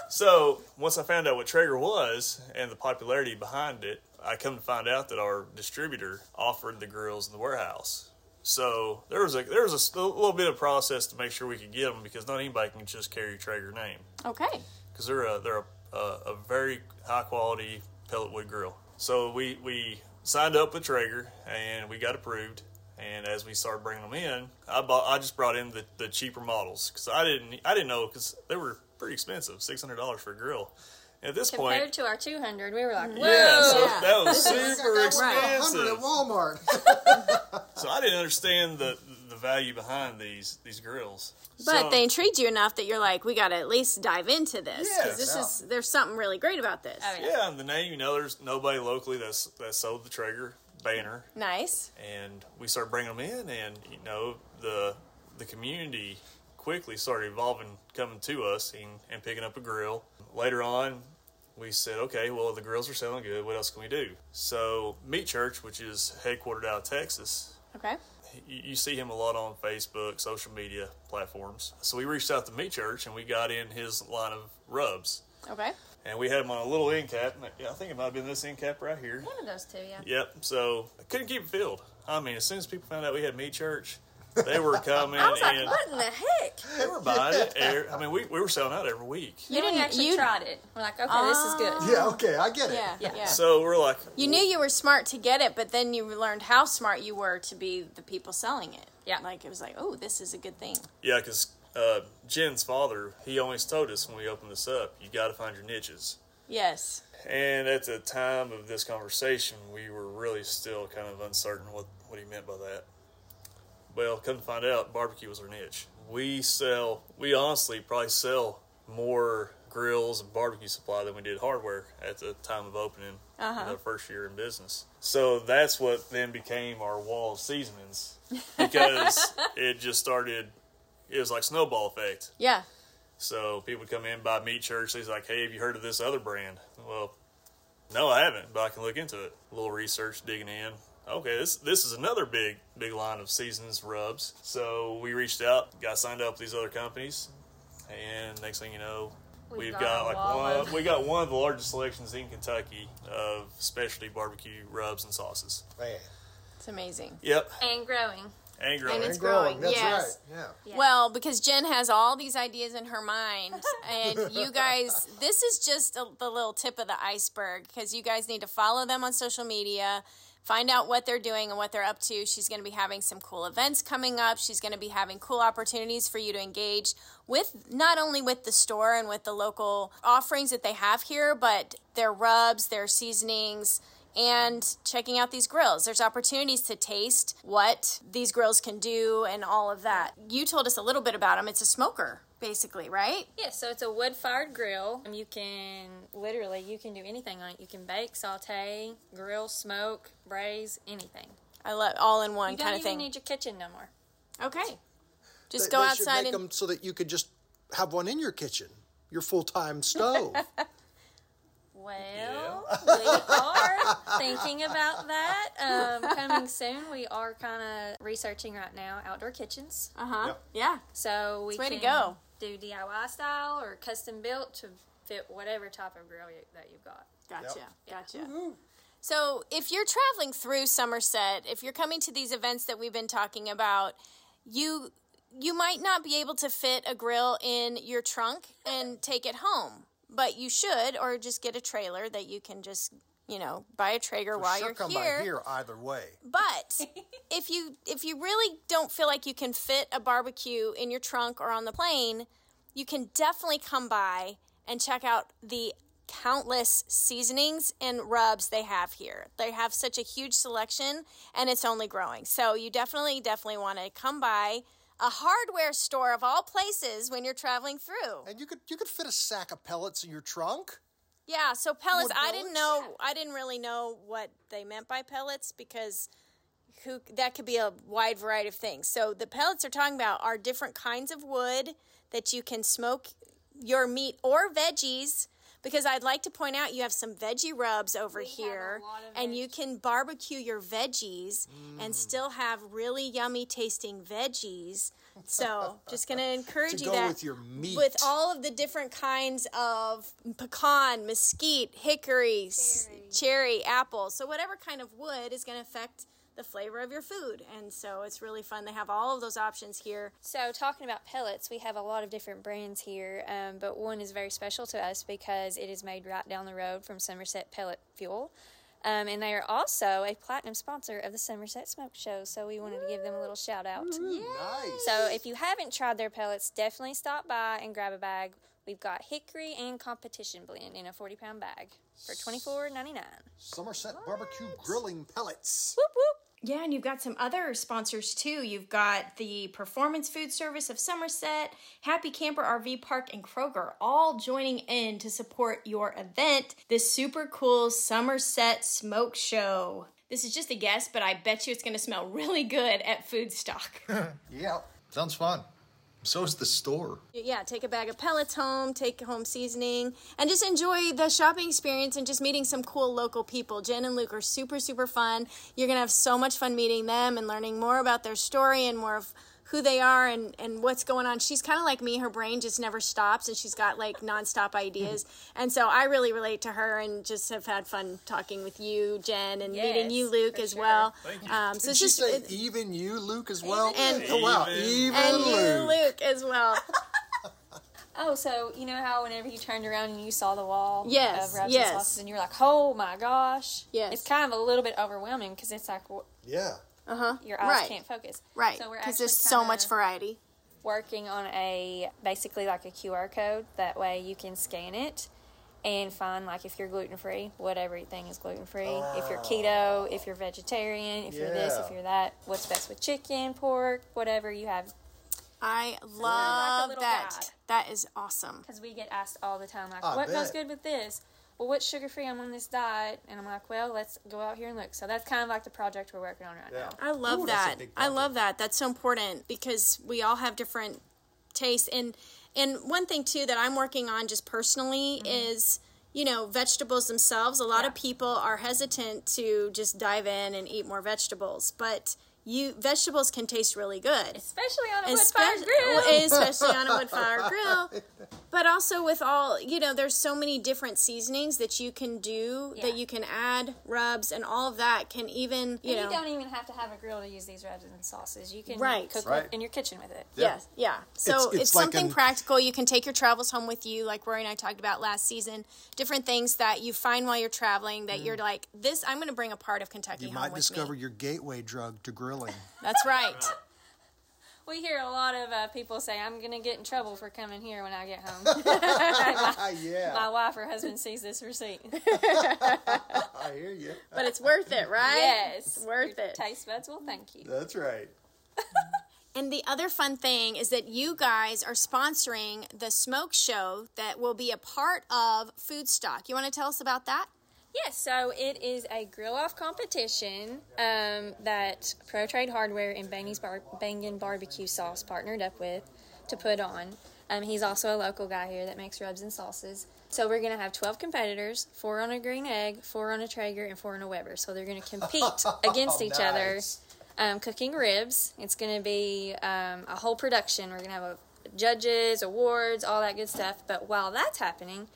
So once I found out what Traeger was and the popularity behind it, I come to find out that our distributor offered the grills in the warehouse. So there was a there was a a little bit of process to make sure we could get them because not anybody can just carry Traeger name Okay. because they're a they're a, a, a very high quality pellet wood grill. So we we signed up with Traeger and we got approved. And as we started bringing them in, I bought I just brought in the, the cheaper models because I didn't I didn't know because they were pretty expensive six hundred dollars for a grill. And at this point Compared point, to our 200, we were like, mm-hmm. whoa. yeah, so Yeah. that was super got that one for a hundred expensive. at Walmart. So I didn't understand the the value behind these these grills. But So- they intrigued you enough that you're like, we got to at least dive into this because Yes. this Yeah. is there's something really great about this. Oh, yeah. yeah, and the name you know, there's nobody locally that's that sold the Traeger banner. Nice. and we started bringing them in and you know the the community quickly started evolving coming to us and, and picking up a grill later on we said okay well the grills are selling good what else can we do so meat church which is headquartered out of texas Okay. you, you see him a lot on facebook social media platforms so we reached out to meat church and we got in his line of rubs Okay. and we had him on a little end cap i think it might have been this end cap right here One of those two, yeah. Yep. So I couldn't keep it filled. I mean, as soon as people found out we had meat church, they were coming I was like, and what in the heck? they were buying it. Every- I mean, we, we were selling out every week. You didn't actually you- tried it. We're like, okay, this is good. yeah, okay, I get it. Yeah. Yeah. Yeah. So we're like, You knew you were smart to get it, but then you learned how smart you were to be the people selling it. Yeah. Like it was like, oh, this is a good thing. yeah, because uh, Jen's father, he always told us when we opened this up, you got to find your niches. Yes. And at the time of this conversation, we were really still kind of uncertain what, what he meant by that. Well, come to find out, barbecue was our niche. We sell, we honestly probably sell more grills and barbecue supply than we did hardware at the time of opening Uh-huh. the first year in business. So that's what then became our wall of seasonings because it just started, it was like snowball effect. Yeah. So people would come in, buy meat church. He's like, "Hey, have you heard of this other brand?" Well, no, I haven't, but I can look into it. A little research, digging in. Okay, this this is another big big line of seasons rubs. So we reached out, got signed up with these other companies, and next thing you know, We've we've, got got, like one. of- We got one of the largest selections in Kentucky of specialty barbecue rubs and sauces. Man. It's amazing. Yep, And growing. And growing. And it's And growing. growing, That's yes. right. Yeah. Well, because Jen has all these ideas in her mind, and you guys, this is just a, the little tip of the iceberg because you guys need to follow them on social media, find out what they're doing and what they're up to. She's going to be having some cool events coming up. She's going to be having cool opportunities for you to engage with not only with the store and with the local offerings that they have here, but their rubs, their seasonings and checking out these grills. There's opportunities to taste what these grills can do and all of that. You told us a little bit about them. It's a smoker, basically, right? Yeah, so it's a wood fired grill. You can literally you can do anything on it. You can bake, saute, grill, smoke, braise, anything. I love all in one kind of thing. You don't even need your kitchen no more. okay. Just They- go they should outside make and them so that you could just have one in your kitchen, your full time stove. Well, we are thinking about that. Um, coming soon, we are kind of researching right now outdoor kitchens. uh-huh. Yeah. So we It's way can to go. Do DIY style or custom built to fit whatever type of grill you, that you've got. Gotcha. Gotcha. So, if you're traveling through Somerset, if you're coming to these events that we've been talking about, you you might not be able to fit a grill in your trunk and take it home, but you should, or just get a trailer that you can just you know buy a Traeger while sure you're come here. by here either way. But if you if you really don't feel like you can fit a barbecue in your trunk or on the plane, you can definitely come by and check out the countless seasonings and rubs they have here. They have such a huge selection and it's only growing. So you definitely definitely want to come by a hardware store of all places when you're traveling through. And you could you could fit a sack of pellets in your trunk. Yeah, so pellets. Wood I didn't pellets? know. I didn't really know what they meant by pellets because who that could be a wide variety of things. So the pellets are talking about are different kinds of wood that you can smoke your meat or veggies. Because I'd like to point out you have some veggie rubs over here, lot of and you can barbecue your veggies Mm. and still have really yummy tasting veggies. So, just going to encourage To you go that with your meat. with all of the different kinds of pecan, mesquite, hickory, s- cherry, apple. So whatever kind of wood is going to affect the flavor of your food. And so it's really fun. They have all of those options here. So, talking about pellets, we have a lot of different brands here, um, but one is very special to us because it is made right down the road from Somerset Pellet Fuel. Um, and they are also a platinum sponsor of the Somerset Smoke Show, so we wanted to give them a little shout out. Nice. So, if you haven't tried their pellets, definitely stop by and grab a bag. We've got hickory and competition blend in a 40 pound bag for $24.99. Somerset barbecue grilling pellets. Whoop whoop! Yeah, and you've got some other sponsors too. You've got the Performance Food Service of Somerset, Happy Camper RV Park, and Kroger all joining in to support your event, this super cool Somerset Smoke Show. This is just a guess, but I bet you it's going to smell really good at Foodstock. Yeah. Sounds fun. So is the store. yeah, take a bag of pellets home, take home seasoning, and just enjoy the shopping experience and just meeting some cool local people. Jen and Luke are super, super fun. You're going to have so much fun meeting them and learning more about their story and more of who they are and, and what's going on. She's kind of like me. Her brain just never stops and she's got like nonstop ideas. And so I really relate to her and just have had fun talking with you, Jen, and meeting you, Luke, as sure. well. Thank you. Um, so Did it's she just. say it- even you, Luke, as well? And- oh wow, Even. even, and you, Luke. Luke, as well. Oh, so you know how whenever you turned around and you saw the wall Yes, of rubs yes. and sauces, and you're like, "Oh my gosh!" Yes. it's kind of a little bit overwhelming because it's like wh- Yeah. your eyes Right. can't focus. Right, So we're because actually there's so much variety. working on a basically like a QR code. That way you can scan it and find like if you're gluten free, what everything is gluten free. If you're keto, oh. if you're vegetarian, if you're this, if you're that. What's best with chicken, pork, whatever you have. I love little that. guide. That is awesome. Because we get asked all the time, like, I what goes good with this? Well, what's sugar free? I'm on this diet. And I'm like, well, let's go out here and look. So that's kind of like the project we're working on right Yeah. now. I love Ooh, that. I love that. That's so important because we all have different tastes and and one thing too that I'm working on just personally mm-hmm. is you know vegetables themselves. A lot of people are hesitant to just dive in and eat more vegetables, but you vegetables can taste really good. Especially on a wood Especially, fired grill. especially on a wood fire grill. But also with all, you know, there's so many different seasonings that you can do that you can add rubs and all of that can even, you And know. you don't even have to have a grill to use these rubs and sauces. You can Right. cook Right. in your kitchen with it. Yes, yeah. So It's- it's, it's like something an- practical. You can take your travels home with you, like Rory and I talked about last season. Different things that you find while you're traveling that you're like, this. I'm going to bring a part of Kentucky Mm. You home might with discover me. your gateway drug to grilling. That's right. We hear a lot of uh, people say, "I'm going to get in trouble for coming here when I get home." my, yeah, my wife or husband sees this receipt. I hear you. but it's worth it, right? yes, It's worth Your it. Taste buds will thank you. That's right. And the other fun thing is that you guys are sponsoring the smoke show that will be a part of Foodstock. You want to tell us about that? Yes, so it is a grill off competition um, that Pro Trade Hardware and Bangy's Bar- Bangin Barbecue Sauce partnered up with to put on. Um, he's also a local guy here that makes rubs and sauces. So we're going to have 12 competitors, four on a green egg, four on a Traeger, and four on a Weber. So they're going to compete against each other, um, cooking ribs. It's going to be um, a whole production. We're going to have a, judges, awards, all that good stuff. But while that's happening,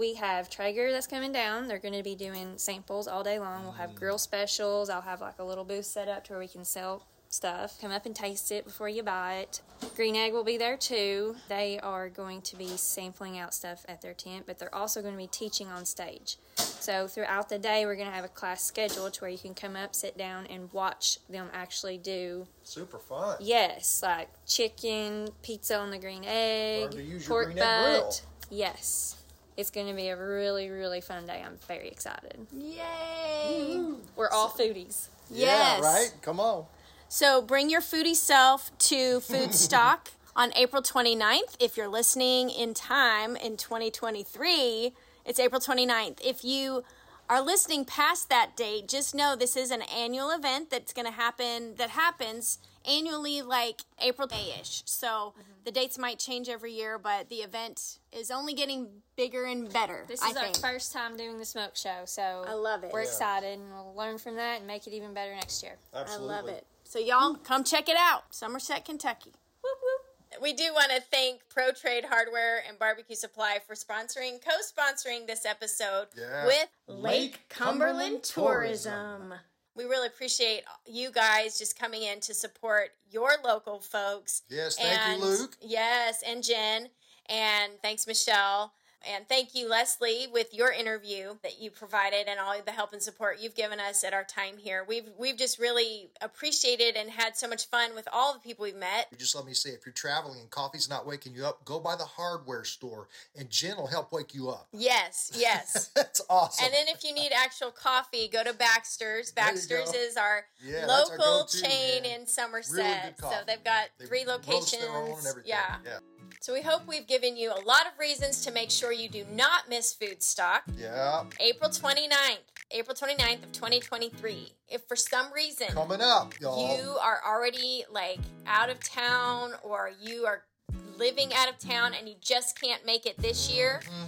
we have Traeger that's coming down. They're going to be doing samples all day long. We'll have mm. grill specials. I'll have like a little booth set up to where we can sell stuff. Come up and taste it before you buy it. Green Egg will be there too. They are going to be sampling out stuff at their tent, but they're also going to be teaching on stage. So throughout the day, we're going to have a class schedule to where you can come up, sit down, and watch them actually do Super fun. Yes, like chicken, pizza on the green egg, Learn to use your pork green egg butt. Yes. It's going to be a really, really fun day. I'm very excited. Yay! Mm-hmm. We're all foodies. Yes. Yeah, right? Come on. So bring your foodie self to Food Stock on April 29th. If you're listening in time in 2023, it's April 29th. If you are listening past that date, just know this is an annual event that's going to happen, that happens annually like April May-ish. So mm-hmm. the dates might change every year, but the event is only getting bigger and better, This I is our think. first time doing the smoke show, so I love it. We're Yeah. excited, and we'll learn from that and make it even better next year. Absolutely. I love it. So y'all come check it out. Somerset, Kentucky. Whoop, whoop. We do want to thank Pro Trade Hardware and Barbecue Supply for sponsoring, co-sponsoring this episode Yeah. with Lake, Lake Cumberland, Cumberland Tourism. Tourism. We really appreciate you guys just coming in to support your local folks. Yes, thank you, And- Luke. Yes, and Jen. And thanks, Michelle. And thank you, Leslie, with your interview that you provided and all the help and support you've given us at our time here. We've we've just really appreciated and had so much fun with all the people we've met. Just let me say, if you're traveling and coffee's not waking you up, go by the hardware store, and Jen will help wake you up. Yes, yes. That's awesome. And then if you need actual coffee, go to Baxter's. Baxter's is our Yeah, that's our local chain man. in Somerset. Really so they've got They three locations. their own and everything. Yeah. yeah, So we hope we've given you a lot of reasons to make sure you do not miss Foodstock. yeah. April 29th, April 29th of 2023. If for some reason Coming up, y'all. you are already like out of town or you are living out of town and you just can't make it this year, eh,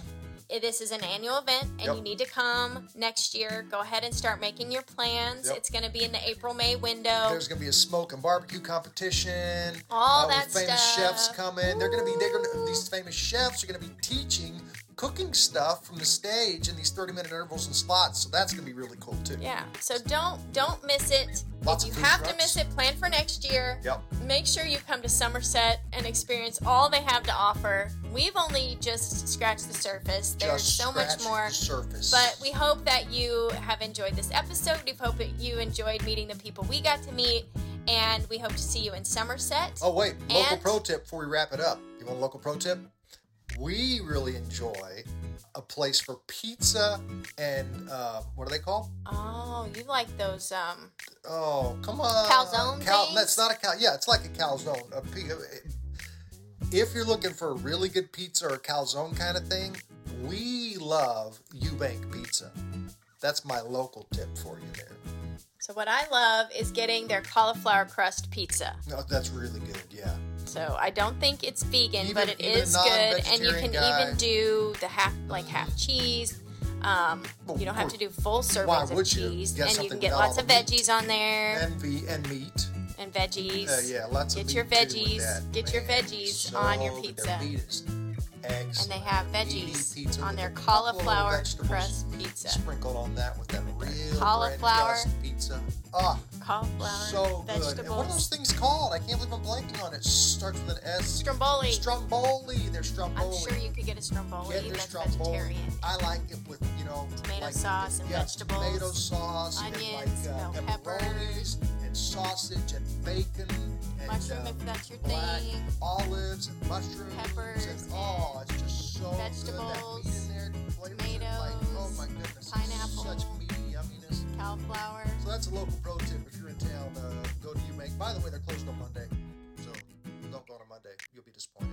this is an annual event and. Yep. you need to come next year. Go ahead and start making your plans. Yep. It's going to be in the April May window. There's gonna be a smoke and barbecue competition. All uh, that famous stuff. chefs coming. They're gonna be. They're gonna. These famous chefs are gonna be teaching cooking stuff from the stage in these 30 minute intervals and slots. So that's gonna be really cool too. yeah. So don't don't miss it. Lots if you have to miss it, plan for next year. Yep. Make sure you come to Somerset and experience all they have to offer. We've only just scratched the surface. There's Just so much more. The surface. But we hope that you have enjoyed this episode. We hope that you enjoyed meeting the people we got to meet. And we hope to see you in Somerset. Oh wait, local And- pro tip before we wrap it up. You want a local pro tip? We really enjoy a place for pizza and uh, what are they called? Oh, you like those um Oh, come on. Calzone Cal- things? That's not a cal. Yeah, it's like a calzone. A if you're looking for a really good pizza or a calzone kind of thing, we love Eubank Pizza. That's my local tip for you there. so what I love is getting their cauliflower crust pizza. No, that's really good. Yeah. So I don't think it's vegan, Even- but it is good, and you can guy- even do the half like half cheese. Um, Well, you don't have to do full servings of cheese, You and you can get lots of the meat. veggies on there And ve- and meat. and veggies. Uh, yeah, lots Get of your meat too with veggies. that. Get your veggies so on your pizza. And they have veggies on their a couple of little cauliflower crust pizza. Sprinkled on that with that real cauliflower. crust pizza. Ah, Cauliflower, so good. And what are those things called? I can't believe I'm blanking on it. Starts with an S. Stromboli. Stromboli. They're Stromboli. I'm sure you could get a stromboli Get that's Stromboli. vegetarian. I like it with, you know, Tomato like, sauce and yeah, vegetables, Tomato sauce onions, and like uh, peppers. and sausage and bacon and Mushroom uh, if that's your thing. olives and mushrooms Peppers and oh, it's just so good. That vegetables, meat in there, flavors like oh my goodness, pineapple. Such meaty. Cauliflower. So that's a local pro tip. If you're in town, uh, go to Eubank. By the way, they're closed on Monday, so don't go on a Monday. You'll be disappointed.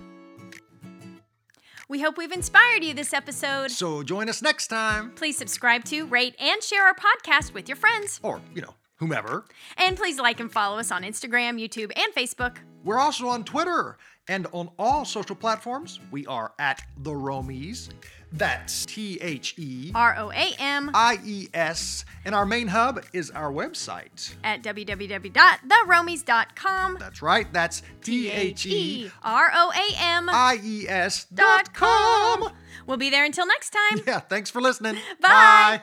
We hope we've inspired you this episode. So join us next time. Please subscribe to, rate, and share our podcast with your friends. Or, you know, whomever. And please like and follow us on Instagram, YouTube, and Facebook. We're also on Twitter and on all social platforms. We are at The ROAMies. That's T H E R O A M I E S. And our main hub is our website. at www.theroamies.com. That's right. That's T H E R O A M I E S dot com. com. We'll be there until next time. Yeah, thanks for listening. Bye.